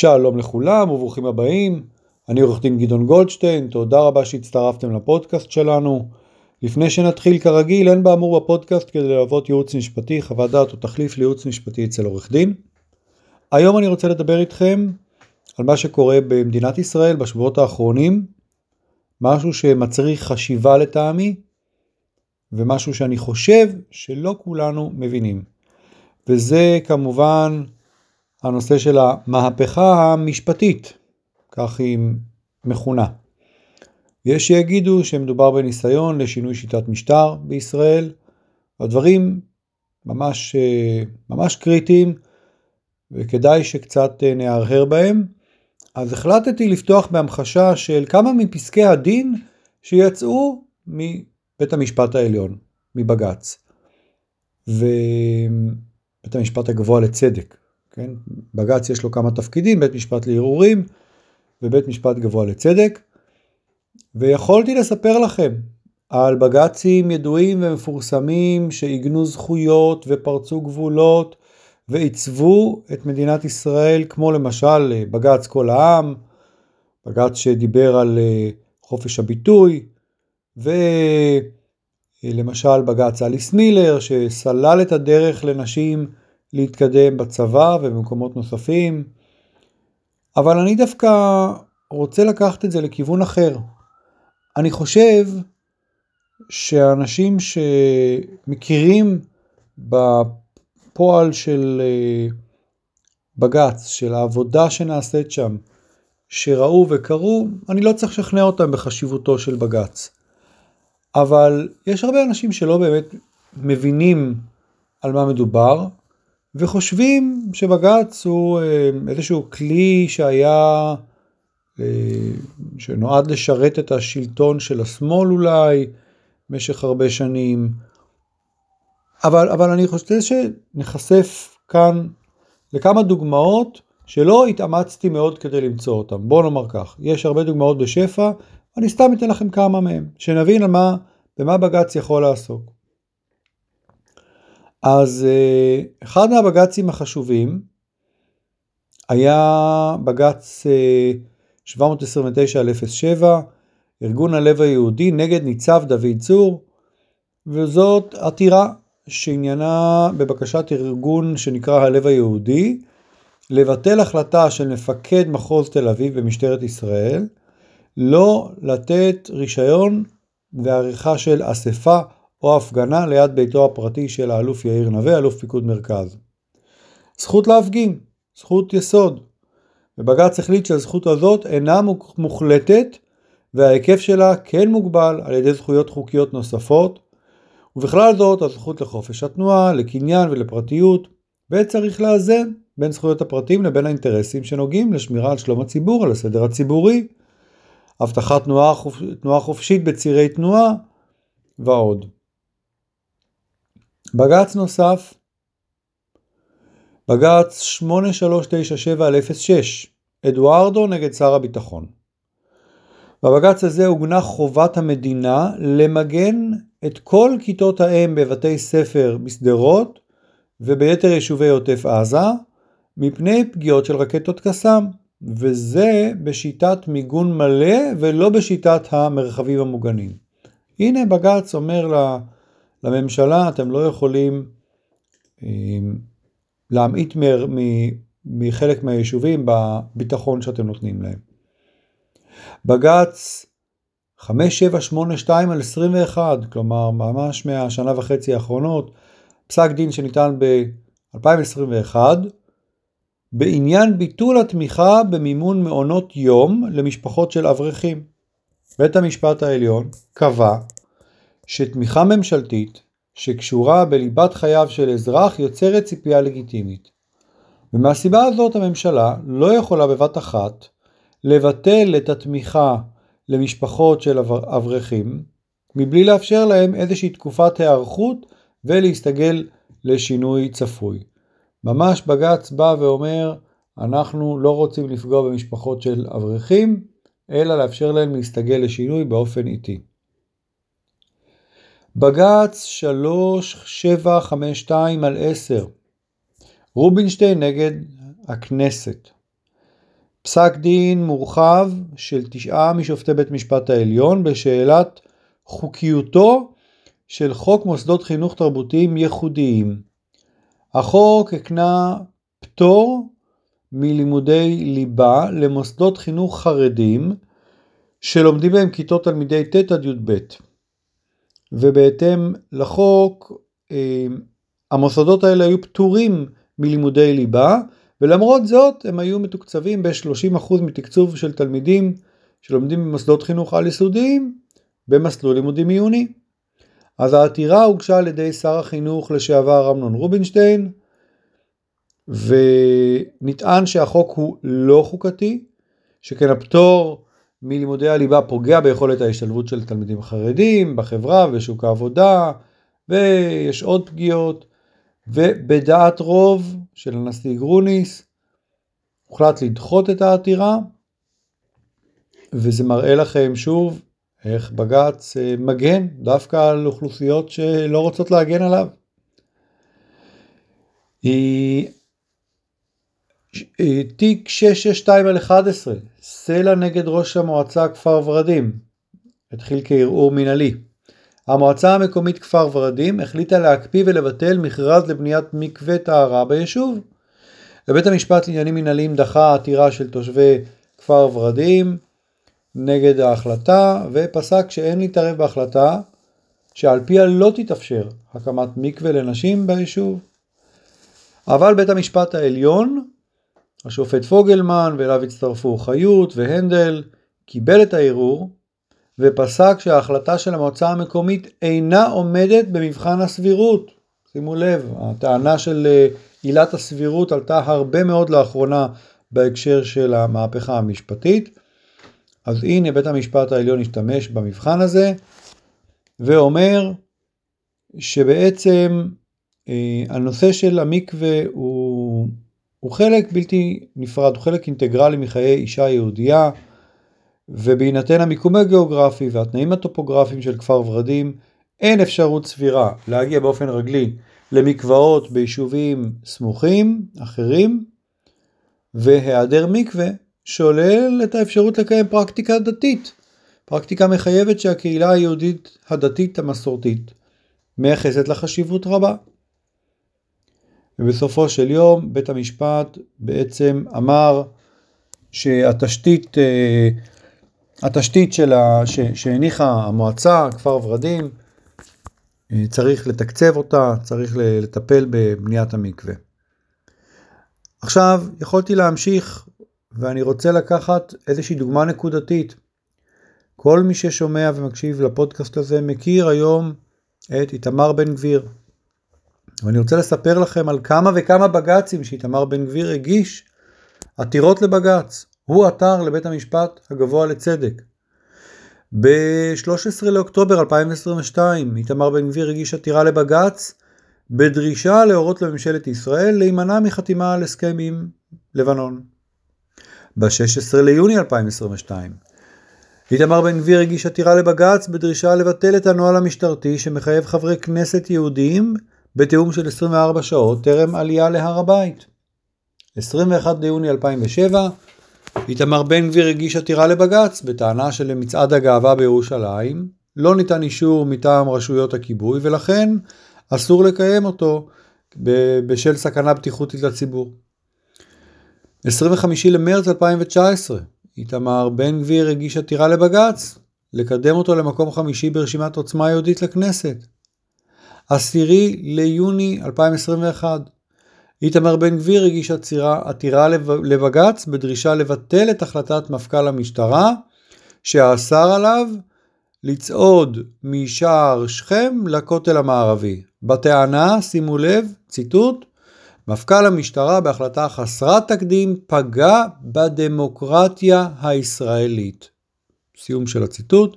שלום לכולם וברוכים הבאים, אני עורך דין גדעון גולדשטיין, תודה רבה שהצטרפתם לפודקאסט שלנו. לפני שנתחיל כרגיל, אין באמור בפודקאסט כדי להוות ייעוץ משפטי, חוות דעת או תחליף לייעוץ משפטי אצל עורך דין. היום אני רוצה לדבר איתכם על מה שקורה במדינת ישראל בשבועות האחרונים, משהו שמצריך חשיבה לטעמי, ומשהו שאני חושב שלא כולנו מבינים. וזה כמובן הנושא של המהפכה המשפטית, כך היא מכונה. יש שיגידו שמדובר בניסיון לשינוי שיטת משטר בישראל, הדברים ממש, ממש קריטיים וכדאי שקצת נהרהר בהם. אז החלטתי לפתוח בהמחשה של כמה מפסקי הדין שיצאו מבית המשפט העליון, מבג"ץ. ובית המשפט הגבוה לצדק. כן? בג"ץ יש לו כמה תפקידים, בית משפט לערעורים ובית משפט גבוה לצדק. ויכולתי לספר לכם על בג"צים ידועים ומפורסמים שעיגנו זכויות ופרצו גבולות ועיצבו את מדינת ישראל, כמו למשל בג"ץ כל העם, בג"ץ שדיבר על אה, חופש הביטוי, ולמשל בג"ץ אליס מילר שסלל את הדרך לנשים להתקדם בצבא ובמקומות נוספים, אבל אני דווקא רוצה לקחת את זה לכיוון אחר. אני חושב שאנשים שמכירים בפועל של אה, בג"ץ, של העבודה שנעשית שם, שראו וקראו, אני לא צריך לשכנע אותם בחשיבותו של בג"ץ. אבל יש הרבה אנשים שלא באמת מבינים על מה מדובר, וחושבים שבג"ץ הוא אה, איזשהו כלי שהיה, אה, שנועד לשרת את השלטון של השמאל אולי, במשך הרבה שנים. אבל, אבל אני חושב שנחשף כאן לכמה דוגמאות שלא התאמצתי מאוד כדי למצוא אותן. בואו נאמר כך, יש הרבה דוגמאות בשפע, אני סתם אתן לכם כמה מהם, שנבין על מה, במה בג"ץ יכול לעסוק. אז אה, אחד מהבג"צים החשובים היה בג"ץ 729 על 07, ארגון הלב היהודי נגד ניצב דוד צור, וזאת עתירה שעניינה בבקשת ארגון שנקרא הלב היהודי, לבטל החלטה של מפקד מחוז תל אביב במשטרת ישראל, לא לתת רישיון ועריכה של אספה או הפגנה ליד ביתו הפרטי של האלוף יאיר נווה, אלוף פיקוד מרכז. זכות להפגין, זכות יסוד. ובג"ץ החליט שהזכות הזאת אינה מוחלטת וההיקף שלה כן מוגבל על ידי זכויות חוקיות נוספות, ובכלל זאת הזכות לחופש התנועה, לקניין ולפרטיות, וצריך לאזן בין זכויות הפרטים לבין האינטרסים שנוגעים לשמירה על שלום הציבור, על הסדר הציבורי, הבטחת תנועה, חופ... תנועה חופשית בצירי תנועה ועוד. בג"ץ נוסף, בג"ץ 8397 על 06, אדוארדו נגד שר הביטחון. בבג"ץ הזה עוגנה חובת המדינה למגן את כל כיתות האם בבתי ספר בשדרות וביתר יישובי עוטף עזה מפני פגיעות של רקטות קסאם, וזה בשיטת מיגון מלא ולא בשיטת המרחבים המוגנים. הנה בג"ץ אומר לה, לממשלה אתם לא יכולים אמ, להמעיט מחלק מהיישובים בביטחון שאתם נותנים להם. בג"ץ 5782 על 21, כלומר ממש מהשנה וחצי האחרונות, פסק דין שניתן ב-2021, בעניין ביטול התמיכה במימון מעונות יום למשפחות של אברכים. בית המשפט העליון קבע שתמיכה ממשלתית שקשורה בליבת חייו של אזרח יוצרת ציפייה לגיטימית. ומהסיבה הזאת הממשלה לא יכולה בבת אחת לבטל את התמיכה למשפחות של אברכים מבלי לאפשר להם איזושהי תקופת היערכות ולהסתגל לשינוי צפוי. ממש בג"ץ בא ואומר אנחנו לא רוצים לפגוע במשפחות של אברכים אלא לאפשר להם להסתגל לשינוי באופן איטי. בג"ץ 3752 על 10 רובינשטיין נגד הכנסת פסק דין מורחב של תשעה משופטי בית משפט העליון בשאלת חוקיותו של חוק מוסדות חינוך תרבותיים ייחודיים. החוק הקנה פטור מלימודי ליבה למוסדות חינוך חרדים שלומדים בהם כיתות תלמידי ט' עד י"ב. ובהתאם לחוק אה, המוסדות האלה היו פטורים מלימודי ליבה ולמרות זאת הם היו מתוקצבים ב-30% מתקצוב של תלמידים שלומדים במוסדות חינוך על יסודיים במסלול לימודים עיוני. אז העתירה הוגשה על ידי שר החינוך לשעבר אמנון רובינשטיין ונטען שהחוק הוא לא חוקתי, שכן הפטור מלימודי הליבה פוגע ביכולת ההשתלבות של תלמידים חרדים בחברה ובשוק העבודה ויש עוד פגיעות ובדעת רוב של הנשיא גרוניס הוחלט לדחות את העתירה וזה מראה לכם שוב איך בג"ץ אה, מגן דווקא על אוכלוסיות שלא רוצות להגן עליו. תיק 662 על 11, סלע נגד ראש המועצה כפר ורדים, התחיל כערעור מנהלי. המועצה המקומית כפר ורדים החליטה להקפיא ולבטל מכרז לבניית מקווה טהרה ביישוב. ובית המשפט לעניינים מנהליים דחה עתירה של תושבי כפר ורדים נגד ההחלטה ופסק שאין להתערב בהחלטה שעל פיה לא תתאפשר הקמת מקווה לנשים ביישוב. אבל בית המשפט העליון, השופט פוגלמן ואליו הצטרפו חיות והנדל, קיבל את הערעור ופסק שההחלטה של המועצה המקומית אינה עומדת במבחן הסבירות. שימו לב, הטענה של אה, עילת הסבירות עלתה הרבה מאוד לאחרונה בהקשר של המהפכה המשפטית. אז הנה בית המשפט העליון השתמש במבחן הזה ואומר שבעצם אה, הנושא של המקווה הוא, הוא חלק בלתי נפרד, הוא חלק אינטגרלי מחיי אישה יהודייה ובהינתן המיקום הגיאוגרפי והתנאים הטופוגרפיים של כפר ורדים אין אפשרות סבירה להגיע באופן רגלי למקוואות ביישובים סמוכים אחרים והיעדר מקווה שולל את האפשרות לקיים פרקטיקה דתית, פרקטיקה מחייבת שהקהילה היהודית הדתית המסורתית מייחסת לה חשיבות רבה. ובסופו של יום בית המשפט בעצם אמר שהתשתית אה, התשתית שלה, שהניחה המועצה, כפר ורדים, אה, צריך לתקצב אותה, צריך לטפל בבניית המקווה. עכשיו, יכולתי להמשיך ואני רוצה לקחת איזושהי דוגמה נקודתית. כל מי ששומע ומקשיב לפודקאסט הזה מכיר היום את איתמר בן גביר. ואני רוצה לספר לכם על כמה וכמה בג"צים שאיתמר בן גביר הגיש עתירות לבג"ץ. הוא עתר לבית המשפט הגבוה לצדק. ב-13 לאוקטובר 2022 איתמר בן גביר הגיש עתירה לבג"ץ בדרישה להורות לממשלת ישראל להימנע מחתימה על הסכם עם לבנון. ב-16 ליוני 2022. איתמר בן גביר הגיש עתירה לבג"ץ בדרישה לבטל את הנוהל המשטרתי שמחייב חברי כנסת יהודיים בתיאום של 24 שעות טרם עלייה להר הבית. 21 ליוני 2007 איתמר בן גביר הגיש עתירה לבג"ץ בטענה שלמצעד הגאווה בירושלים לא ניתן אישור מטעם רשויות הכיבוי ולכן אסור לקיים אותו בשל סכנה בטיחותית לציבור. 25 למרץ 2019, איתמר בן גביר הגיש עתירה לבג"ץ לקדם אותו למקום חמישי ברשימת עוצמה יהודית לכנסת. 10 ליוני 2021, איתמר בן גביר הגיש עצירה, עתירה לבג"ץ בדרישה לבטל את החלטת מפכ"ל המשטרה שאסר עליו לצעוד משער שכם לכותל המערבי. בטענה, שימו לב, ציטוט, מפכ"ל המשטרה בהחלטה חסרת תקדים פגע בדמוקרטיה הישראלית. סיום של הציטוט.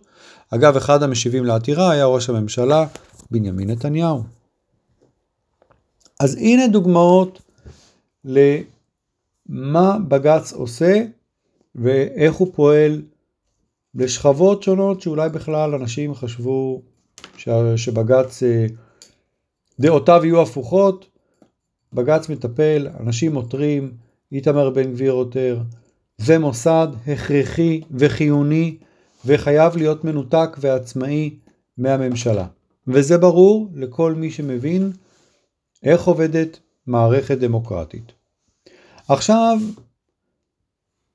אגב, אחד המשיבים לעתירה היה ראש הממשלה בנימין נתניהו. אז הנה דוגמאות למה בג"ץ עושה ואיך הוא פועל לשכבות שונות שאולי בכלל אנשים חשבו שבג"ץ אה, דעותיו יהיו הפוכות, בג"ץ מטפל, אנשים עותרים, איתמר בן גביר עותר, זה מוסד הכרחי וחיוני וחייב להיות מנותק ועצמאי מהממשלה. וזה ברור לכל מי שמבין איך עובדת מערכת דמוקרטית. עכשיו,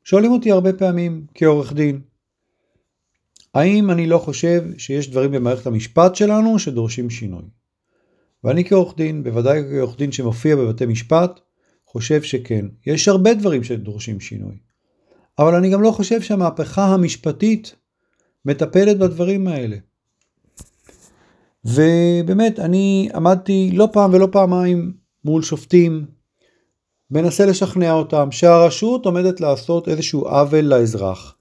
שואלים אותי הרבה פעמים כעורך דין, האם אני לא חושב שיש דברים במערכת המשפט שלנו שדורשים שינוי? ואני כעורך דין, בוודאי כעורך דין שמופיע בבתי משפט, חושב שכן. יש הרבה דברים שדורשים שינוי. אבל אני גם לא חושב שהמהפכה המשפטית מטפלת בדברים האלה. ובאמת, אני עמדתי לא פעם ולא פעמיים מול שופטים, מנסה לשכנע אותם שהרשות עומדת לעשות איזשהו עוול לאזרח,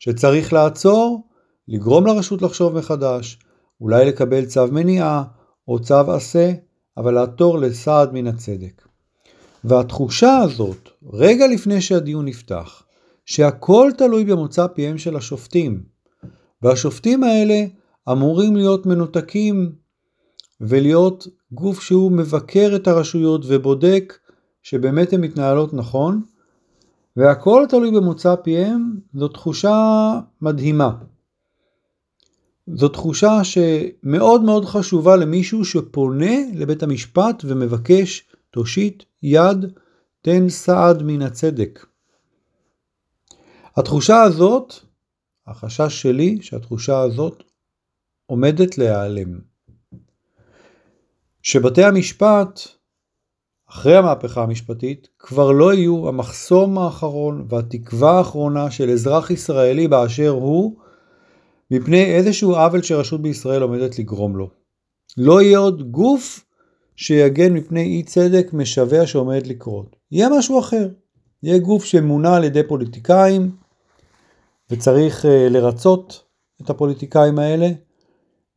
שצריך לעצור, לגרום לרשות לחשוב מחדש, אולי לקבל צו מניעה או צו עשה, אבל לעתור לסעד מן הצדק. והתחושה הזאת, רגע לפני שהדיון נפתח, שהכל תלוי במוצא פיהם של השופטים, והשופטים האלה אמורים להיות מנותקים ולהיות גוף שהוא מבקר את הרשויות ובודק שבאמת הן מתנהלות נכון, והכל תלוי במוצא פיהם, זו תחושה מדהימה. זו תחושה שמאוד מאוד חשובה למישהו שפונה לבית המשפט ומבקש תושיט יד, תן סעד מן הצדק. התחושה הזאת, החשש שלי שהתחושה הזאת עומדת להיעלם. שבתי המשפט, אחרי המהפכה המשפטית, כבר לא יהיו המחסום האחרון והתקווה האחרונה של אזרח ישראלי באשר הוא, מפני איזשהו עוול שרשות בישראל עומדת לגרום לו. לא יהיה עוד גוף שיגן מפני אי צדק משווע שעומד לקרות. יהיה משהו אחר. יהיה גוף שמונה על ידי פוליטיקאים וצריך uh, לרצות את הפוליטיקאים האלה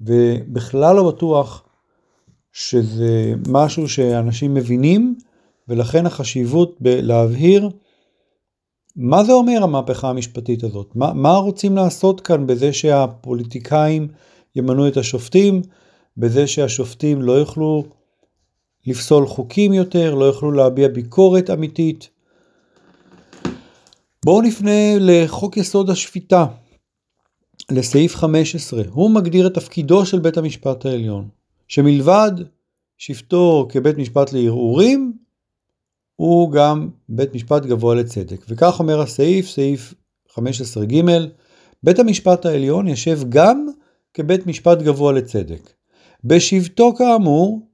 ובכלל לא בטוח שזה משהו שאנשים מבינים ולכן החשיבות בלהבהיר מה זה אומר המהפכה המשפטית הזאת? מה, מה רוצים לעשות כאן בזה שהפוליטיקאים ימנו את השופטים, בזה שהשופטים לא יוכלו לפסול חוקים יותר, לא יוכלו להביע ביקורת אמיתית. בואו נפנה לחוק יסוד השפיטה, לסעיף 15. הוא מגדיר את תפקידו של בית המשפט העליון, שמלבד שבטו כבית משפט לערעורים, הוא גם בית משפט גבוה לצדק. וכך אומר הסעיף, סעיף 15ג, בית המשפט העליון יושב גם כבית משפט גבוה לצדק. בשבתו כאמור,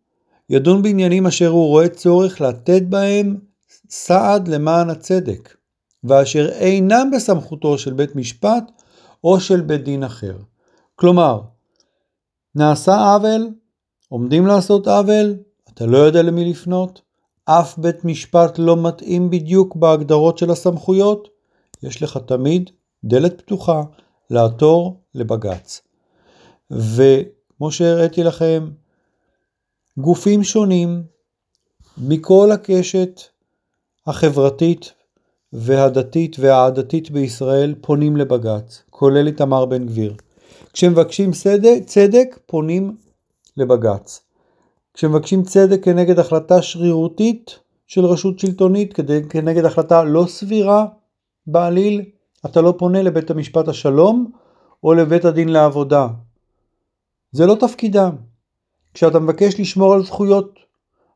ידון בעניינים אשר הוא רואה צורך לתת בהם סעד למען הצדק, ואשר אינם בסמכותו של בית משפט או של בית דין אחר. כלומר, נעשה עוול, עומדים לעשות עוול, אתה לא יודע למי לפנות, אף בית משפט לא מתאים בדיוק בהגדרות של הסמכויות, יש לך תמיד דלת פתוחה לעתור לבג"ץ. וכמו שהראיתי לכם, גופים שונים מכל הקשת החברתית והדתית והעדתית בישראל פונים לבג"ץ, כולל איתמר בן גביר. כשמבקשים צדק, צדק פונים לבג"ץ. כשמבקשים צדק כנגד החלטה שרירותית של רשות שלטונית, כנגד החלטה לא סבירה בעליל, אתה לא פונה לבית המשפט השלום או לבית הדין לעבודה. זה לא תפקידם. כשאתה מבקש לשמור על זכויות,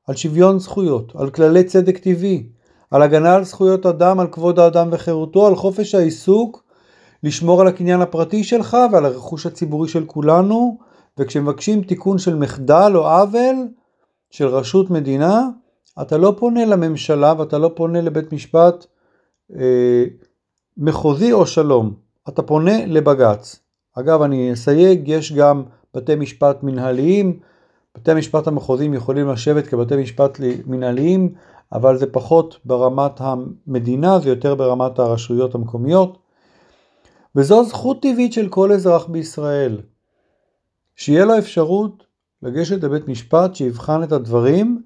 על שוויון זכויות, על כללי צדק טבעי, על הגנה על זכויות אדם, על כבוד האדם וחירותו, על חופש העיסוק, לשמור על הקניין הפרטי שלך ועל הרכוש הציבורי של כולנו, וכשמבקשים תיקון של מחדל או עוול של רשות מדינה, אתה לא פונה לממשלה ואתה לא פונה לבית משפט אה, מחוזי או שלום, אתה פונה לבג"ץ. אגב, אני אסייג, יש גם בתי משפט מנהליים, בתי המשפט המחוזיים יכולים לשבת כבתי משפט מנהליים, אבל זה פחות ברמת המדינה, זה יותר ברמת הרשויות המקומיות. וזו זכות טבעית של כל אזרח בישראל, שיהיה לו אפשרות לגשת לבית משפט שיבחן את הדברים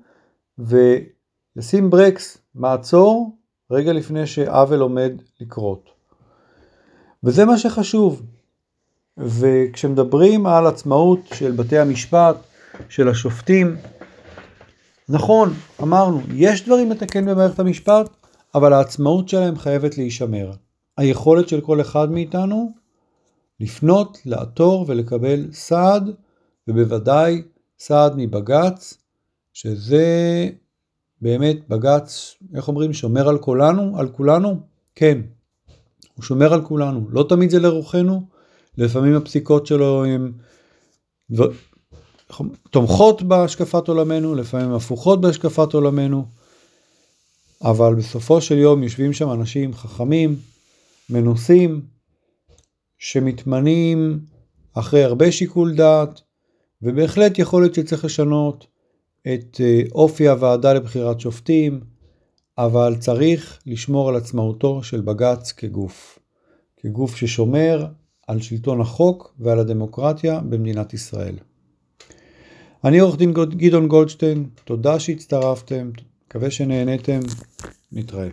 וישים ברקס, מעצור, רגע לפני שעוול עומד לקרות. וזה מה שחשוב. וכשמדברים על עצמאות של בתי המשפט, של השופטים. נכון, אמרנו, יש דברים לתקן במערכת המשפט, אבל העצמאות שלהם חייבת להישמר. היכולת של כל אחד מאיתנו לפנות, לעתור ולקבל סעד, ובוודאי סעד מבג"ץ, שזה באמת בג"ץ, איך אומרים, שומר על כולנו? על כולנו? כן, הוא שומר על כולנו. לא תמיד זה לרוחנו, לפעמים הפסיקות שלו הן תומכות בהשקפת עולמנו, לפעמים הפוכות בהשקפת עולמנו, אבל בסופו של יום יושבים שם אנשים חכמים, מנוסים, שמתמנים אחרי הרבה שיקול דעת, ובהחלט יכול להיות שצריך לשנות את אה, אופי הוועדה לבחירת שופטים, אבל צריך לשמור על עצמאותו של בג"ץ כגוף, כגוף ששומר על שלטון החוק ועל הדמוקרטיה במדינת ישראל. אני עורך דין גדעון גולדשטיין, תודה שהצטרפתם, מקווה שנהניתם, נתראה.